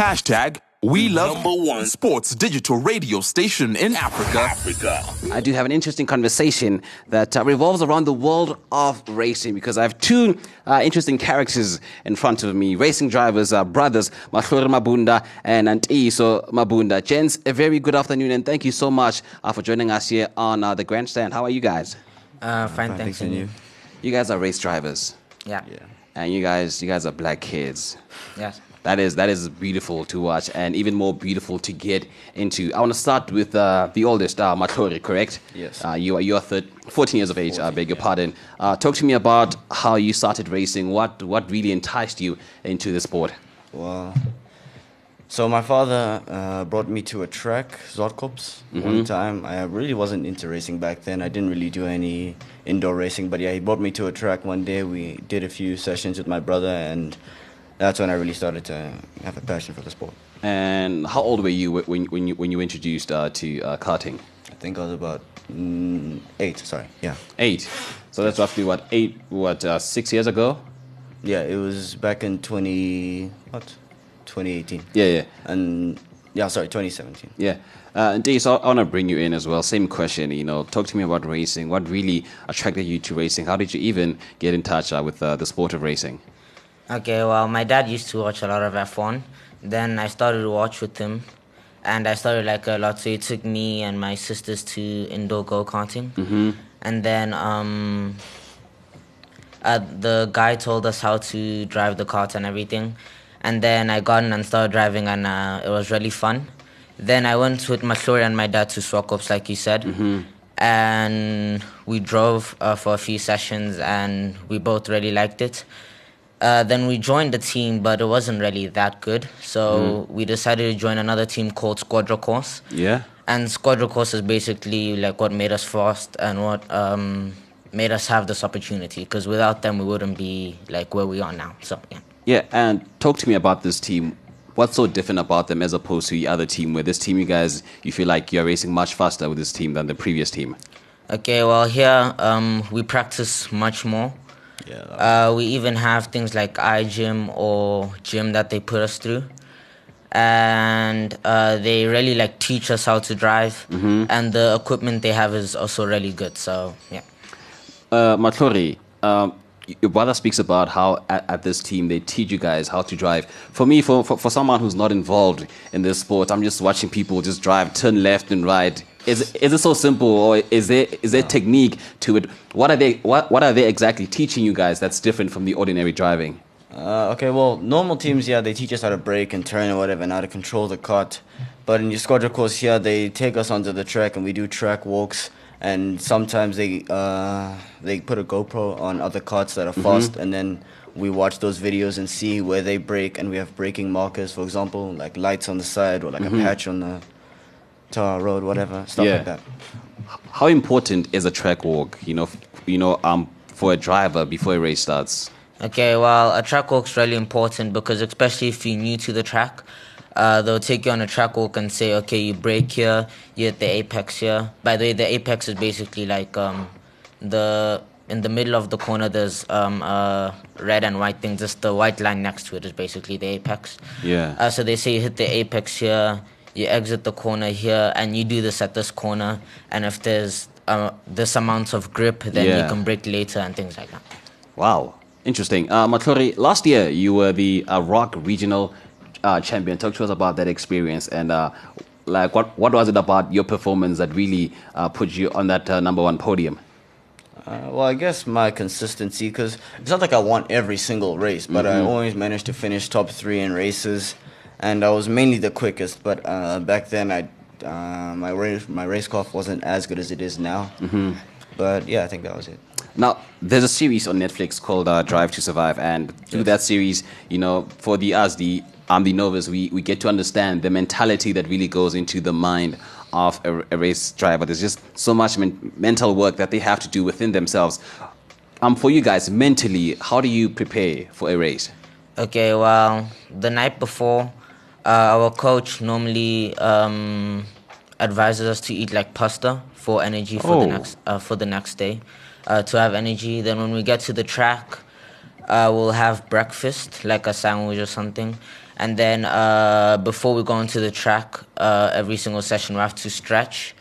Hashtag we love Number one. sports digital radio station in Africa. Africa. I do have an interesting conversation that uh, revolves around the world of racing because I have two uh, interesting characters in front of me, racing drivers, uh, brothers, Mahlori Mabunda and Antiso Mabunda. Gents, a very good afternoon and thank you so much uh, for joining us here on uh, the grandstand. How are you guys? Uh, fine, thanks, and you? You guys are race drivers Yeah. and you guys, you guys are black kids. Yes. That is that is beautiful to watch and even more beautiful to get into. I want to start with uh, the oldest, uh, Mahlori, correct? Yes. Uh, you are you're thir- 14 years of age. I beg your pardon. Uh, talk to me about how you started racing. What what really enticed you into the sport? Well, so my father uh, brought me to a track, Zwartkops, one time. I really wasn't into racing back then. I didn't really do any indoor racing, but yeah, he brought me to a track one day. We did a few sessions with my brother, and that's when I really started to have a passion for the sport. And how old were you when when you when you were introduced uh, to uh, karting? I think I was about mm, eight. Sorry, yeah, Eight. So that's roughly what eight what uh, six years ago? yeah. It was back in twenty what, twenty eighteen, Yeah, yeah. and yeah, sorry, twenty seventeen. Yeah. Uh, and Dave, so I want to bring you in as well. Same question, you know, talk to me about racing. What really attracted you to racing? How did you even get in touch uh, with uh, the sport of racing? Okay, well, my dad used to watch a lot of F1. Then I started to watch with him, and I started like a lot. So he took me and my sisters to indoor go karting, mm-hmm. and then um, uh, the guy told us how to drive the cart and everything, and then I got in and started driving, and uh, it was really fun. Then I went with Mahlori and my dad to Zwartkops, like you said. And we drove uh, for a few sessions and we both really liked it. Uh, then we joined the team, but it wasn't really that good. So we decided to join another team called Squadra Corse. Yeah. And Squadra Corse is basically like what made us fast and what um, made us have this opportunity. Because without them, we wouldn't be like where we are now. So yeah. Yeah, and talk to me about this team. What's so different about them as opposed to the other team? Where this team, you guys, you feel like you're racing much faster with this team than the previous team. Okay, well here um, we practice much more. Yeah. Uh, we even have things like iGym or gym that they put us through, and uh, they really like teach us how to drive. And the equipment they have is also really good. So yeah. Uh, Mahlori, um, your brother speaks about how at, at this team they teach you guys how to drive. For me, for, for, for someone who's not involved in this sport, I'm just watching people just drive, turn left and right. Is, is it so simple, or is there is there technique to it? What are they what, what are they exactly teaching you guys that's different from the ordinary driving? Uh, okay, well, normal teams, yeah, they teach us how to brake and turn and whatever, and how to control the cart. But in your Squadra Corse here, they take us onto the track and we do track walks. And sometimes they uh, they put a GoPro on other carts that are fast, and then we watch those videos and see where they brake, And we have braking markers, for example, like lights on the side or like a patch on the tar road, whatever stuff Yeah. like that. How important is a track walk? You know, f- you know, um, for a driver before a race starts. Okay, well, a track walk's really important because especially if you're new to the track, uh, they'll take you on a track walk and say, okay, you brake here, you're at the apex here. By the way, the apex is basically like um, the in the middle of the corner. There's um, a red and white thing. Just the white line next to it is basically the apex. Yeah. Uh, so they say you hit the apex here, you exit the corner here, and you do this at this corner. And if there's uh, this amount of grip, then Yeah. you can brake later and things like that. Wow, interesting. Uh, Mahlori, last year you were the uh, Rock Regional uh, Champion. Talk to us about that experience and uh, like what what was it about your performance that really uh, put you on that uh, number one podium? Uh, well, I guess my consistency, because it's not like I won every single race, but I always managed to finish top three in races, and I was mainly the quickest. But uh, back then, I uh, my race my racecraft wasn't as good as it is now. Mm-hmm. But yeah, I think that was it. Now, there's a series on Netflix called uh, Drive to Survive, and through that series, you know, for the us, the um, the novice, we, we get to understand the mentality that really goes into the mind of a, a race driver. There's just so much men- mental work that they have to do within themselves. Um, for you guys, mentally, how do you prepare for a race? Okay, well, the night before, uh, our coach normally um, advises us to eat like pasta for energy for Oh. the next uh, for the next day, uh, to have energy. Then when we get to the track, uh, we'll have breakfast like a sandwich or something, And then uh, before we go into the track, uh, every single session we have to stretch.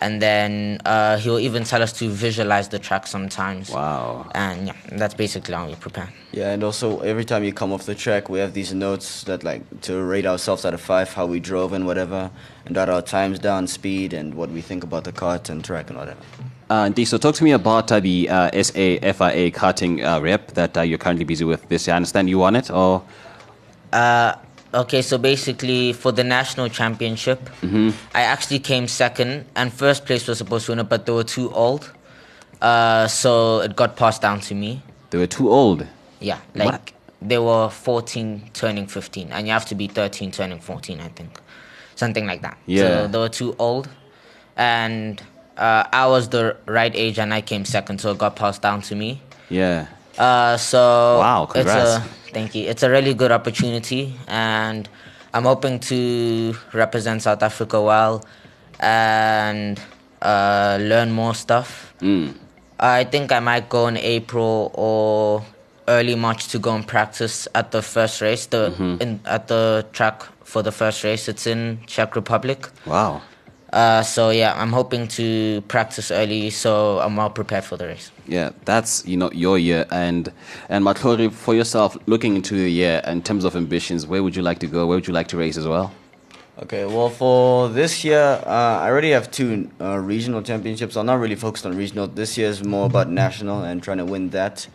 And then uh, he'll even tell us to visualize the track sometimes. Wow. And yeah, that's basically how we prepare. Yeah, and also every time you come off the track, we have these notes that like to rate ourselves out of five, how we drove and whatever, and jot our times down, speed, and what we think about the cart and track and whatever. Uh, D, so talk to me about uh, the uh, SAFIA karting uh, rep that uh, you're currently busy with this year. I understand you won it, or Uh, okay, so basically for the national championship, I actually came second, and first place was supposed to win it, but they were too old, uh, so it got passed down to me. they were too old. Yeah, like What? they were 14 turning 15, and you have to be 13 turning 14, I think, something like that. Yeah. so they were too old, and uh, I was the right age, and I came second, so it got passed down to me. Yeah. Uh, so Wow, it's congrats. a thank you. It's a really good opportunity, and I'm hoping to represent South Africa well and uh, learn more stuff. Mm. I think I might go in April or early March to go and practice at the first race. The Mm-hmm. in, at the track for the first race. It's in Czech Republic. Wow. Uh, so yeah, I'm hoping to practice early so I'm well prepared for the race. Yeah, that's you know your year, and and Mahlori, for yourself, looking into the year in terms of ambitions, where would you like to go? Where would you like to race as well? Okay, well, for this year, uh, I already have two uh, regional championships. I'm not really focused on regional. This year is more about national and trying to win that.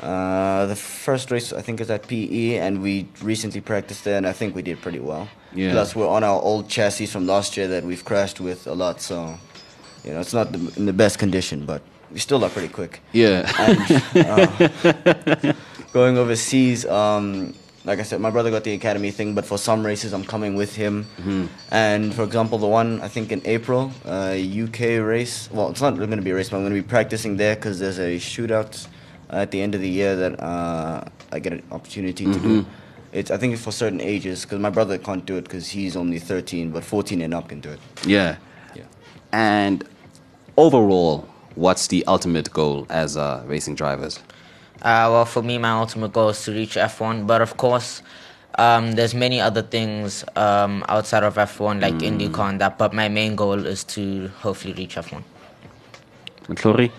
Uh, the first race, I think, is at PE, and we recently practiced there, and I think we did pretty well. Yeah. Plus, we're on our old chassis from last year that we've crashed with a lot, so you know it's not the, in the best condition, but we still are pretty quick. Yeah. Going overseas, um, like I said, my brother got the academy thing, but for some races, I'm coming with him. And for example, the one I think in April, uh, UK race. Well, it's not going to be a race, but I'm going to be practicing there because there's a shootout at the end of the year that uh, I get an opportunity to do. It's I think it's for certain ages because my brother can't do it because he's only 13, but 14 and up can do it. yeah. Yeah. And overall, what's the ultimate goal as uh, racing drivers? Uh, well, for me, my ultimate goal is to reach F1. But of course, um, there's many other things um, outside of F1, like IndyCar and that. But my main goal is to hopefully reach F1. Mahlori?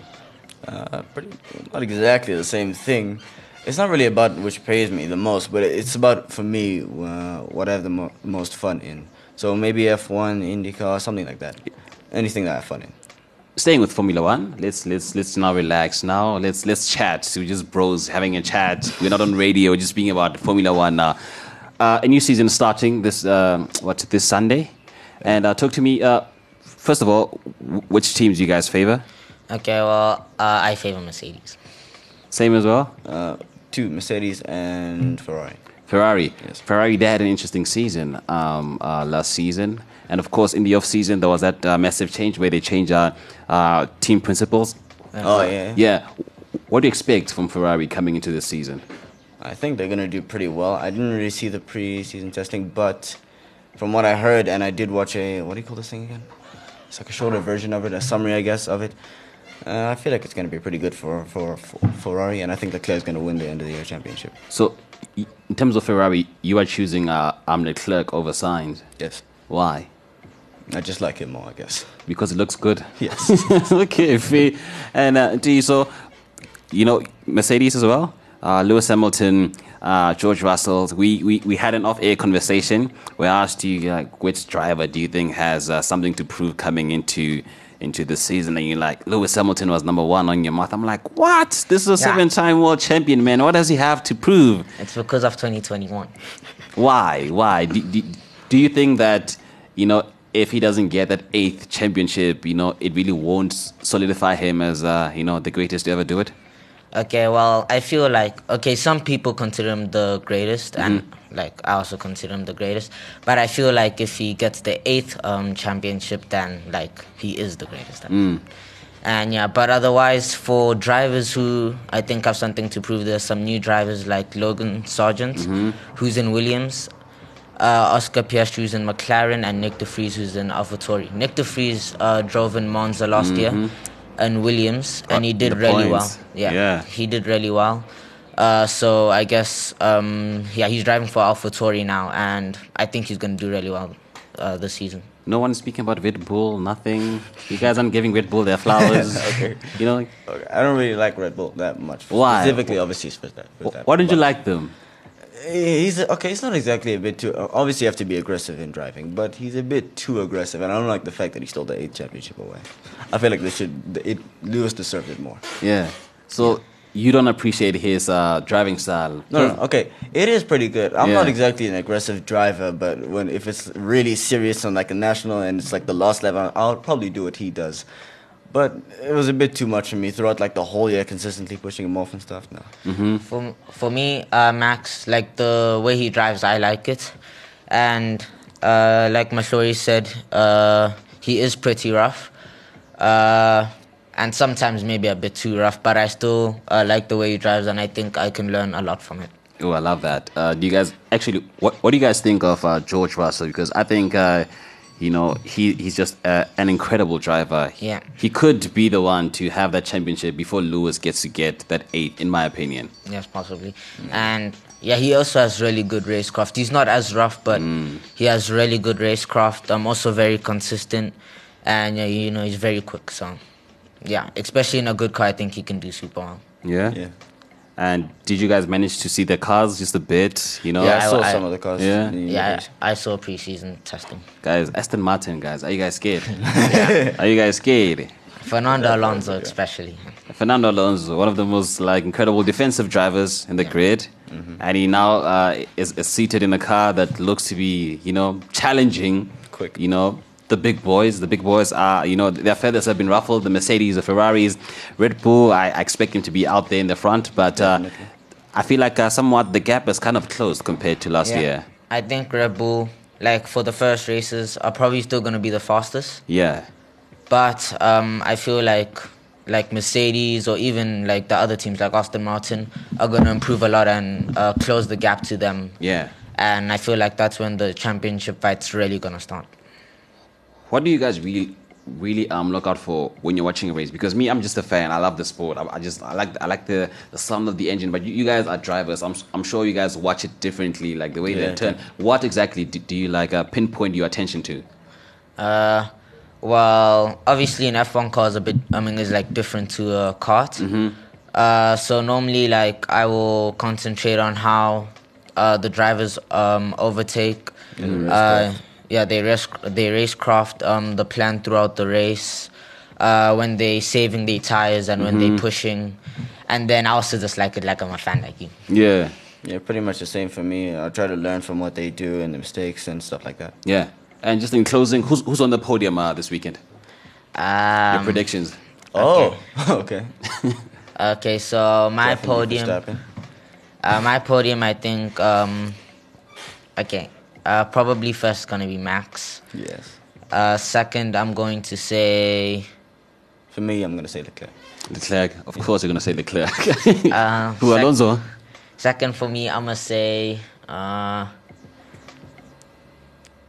Uh, pretty, not exactly the same thing. It's not really about which pays me the most, but it's about for me uh, what I have the mo- most fun in. So maybe F1, IndyCar, something like that. Anything that I have fun in. Staying with Formula One, let's let's let's now relax. Now let's let's chat. We're just bros having a chat. We're not on radio. We're just being about Formula One now. Uh, a new season starting this uh, what this Sunday, and uh, talk to me. Uh, first of all, w- which teams do you guys favor? Okay, well, uh, I favor Mercedes. Same as well. Two, Mercedes and Ferrari. Ferrari. Yes. Ferrari, they had an interesting season um, uh, last season. And of course, in the off season, there was that uh, massive change where they changed uh, uh, team principals. Oh, yeah. Yeah. What do you expect from Ferrari coming into this season? I think they're going to do pretty well. I didn't really see the pre-season testing, but from what I heard, and I did watch a, what do you call this thing again? It's like a shorter version of it, a summary, I guess, of it. Uh, I feel like it's going to be pretty good for, for, for Ferrari, and I think Leclerc's going to win the end of the year championship. So, in terms of Ferrari, you are choosing uh, um, Leclerc over Sainz. Yes. Why? I just like him more, I guess. Because it looks good. Yes. okay, fair. And uh, do you so, you know, Mercedes as well. Uh, Lewis Hamilton, uh, George Russell. We, we we had an off-air conversation where I asked you like, which driver do you think has uh, something to prove coming into into the season? And you're like, Lewis Hamilton was number one on your mouth. I'm like, what? This is a Yeah. seven-time world champion, man. What does he have to prove? It's because of 2021. Why? Why? Do, do, do you think that, you know, if he doesn't get that eighth championship, you know, it really won't solidify him as, uh, you know, the greatest to ever do it? Okay, well, I feel like okay, some people consider him the greatest, and like I also consider him the greatest. But I feel like if he gets the eighth um, championship, then like he is the greatest. And yeah, but otherwise, for drivers who I think have something to prove, there's some new drivers like Logan Sargeant, who's in Williams, uh, Oscar Piastri, who's in McLaren, and Nyck De Vries, who's in AlphaTauri. Nyck De Vries uh, drove in Monza last year, and Williams, and he did really well. Yeah, Yeah. he did really well. Uh, so I guess um, yeah, he's driving for AlphaTauri now, and I think he's going to do really well uh, this season. No one's speaking about Red Bull, nothing. You guys aren't giving Red Bull their flowers. Okay. You know, Okay, I don't really like Red Bull that much. Why? Specifically, obviously, for that. for that, why don't you like them? He's okay. He's not exactly a bit too. Obviously, you have to be aggressive in driving, but he's a bit too aggressive, and I don't like the fact that he stole the eighth championship away. I feel like they should. It Lewis deserved it more. Yeah. So you don't appreciate his uh, driving style. No, no, okay. It is pretty good. I'm not exactly an aggressive driver, but when if it's really serious on like a national and it's like the last level, I'll probably do what he does. But it was a bit too much for me throughout like the whole year, consistently pushing him off and stuff. No. For for me, uh, Max, like the way he drives, I like it, and uh, like Mahlori said, uh, he is pretty rough, uh, and sometimes maybe a bit too rough. But I still uh, like the way he drives, and I think I can learn a lot from it. Oh, I love that. Uh, do you guys actually? What What do you guys think of uh, George Russell? Because I think, uh, you know, he he's just uh, an incredible driver. Yeah. He could be the one to have that championship before Lewis gets to get that eight, in my opinion. Yes, possibly. And yeah, he also has really good racecraft. He's not as rough, but he has really good racecraft. I'm also very consistent, and yeah, you know he's very quick. So yeah, especially in a good car, I think he can do super well. Yeah. Yeah. And did you guys manage to see the cars just a bit? You know, Yeah, I I- saw I- some of the cars. Yeah. Yeah, race. I saw preseason testing. guys, Aston Martin, guys, are you guys scared? Are you guys scared? Fernando Alonso, especially. Fernando Alonso, one of the most like incredible defensive drivers in the grid, and he now uh, is, is seated in a car that looks to be, you know, challenging. Quick. You know, the big boys. The big boys are, you know, their feathers have been ruffled. The Mercedes, the Ferraris, Red Bull. I, I expect him to be out there in the front, but uh, I feel like uh, somewhat the gap is kind of closed compared to last year. I think Red Bull, like for the first races, are probably still going to be the fastest. Yeah. But um, I feel like like Mercedes or even like the other teams like Aston Martin are going to improve a lot and uh, close the gap to them. Yeah. And I feel like that's when the championship fight's really going to start. What do you guys really, really um look out for when you're watching a race? Because me, I'm just a fan. I love the sport. I, I just I like I like the, the sound of the engine. But you, you guys are drivers. I'm I'm sure you guys watch it differently, like the way Yeah. they turn. What exactly do, do you like uh, pinpoint your attention to? Uh, well, obviously an F1 car is a bit, I mean, is like different to a kart. Uh, so normally, like, I will concentrate on how uh, the drivers um, overtake. Uh, yeah, they race, they racecraft um, the plan throughout the race. Uh, when they saving their tires and when they pushing, and then I also just like it like I'm a fan like you. Yeah. Yeah, pretty much the same for me. I try to learn from what they do and the mistakes and stuff like that. Yeah. And just in closing, who's who's on the podium uh, this weekend? Your Um, predictions. Oh, okay. okay, so my Definitely podium. Verstappen. Uh, my podium, I think. Um, okay, uh, probably first gonna be Max. Yes. Uh, second, I'm going to say. For me, I'm gonna say Leclerc. Leclerc. Of course, you're gonna say Leclerc. Uh, Who sec- Alonso? Second for me, I'm gonna say. Uh,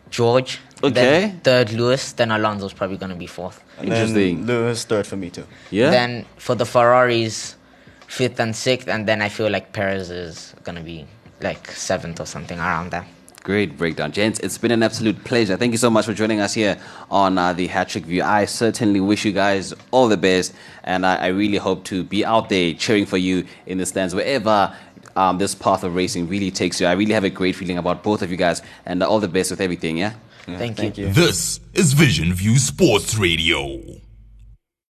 George. Okay. Then third, Lewis. Then Alonso's probably gonna be fourth. And Interesting. Then Lewis third for me too. Yeah. Then for the Ferraris, fifth and sixth, and then I feel like Perez is gonna be like seventh or something around there. Great breakdown, gents. It's been an absolute pleasure. Thank you so much for joining us here on uh, the Hat Trick View. I certainly wish you guys all the best, and I, I really hope to be out there cheering for you in the stands wherever um, this path of racing really takes you. I really have a great feeling about both of you guys, and all the best with everything. Yeah. Yeah, Thank you. Thank you. This is Vision View Sports Radio.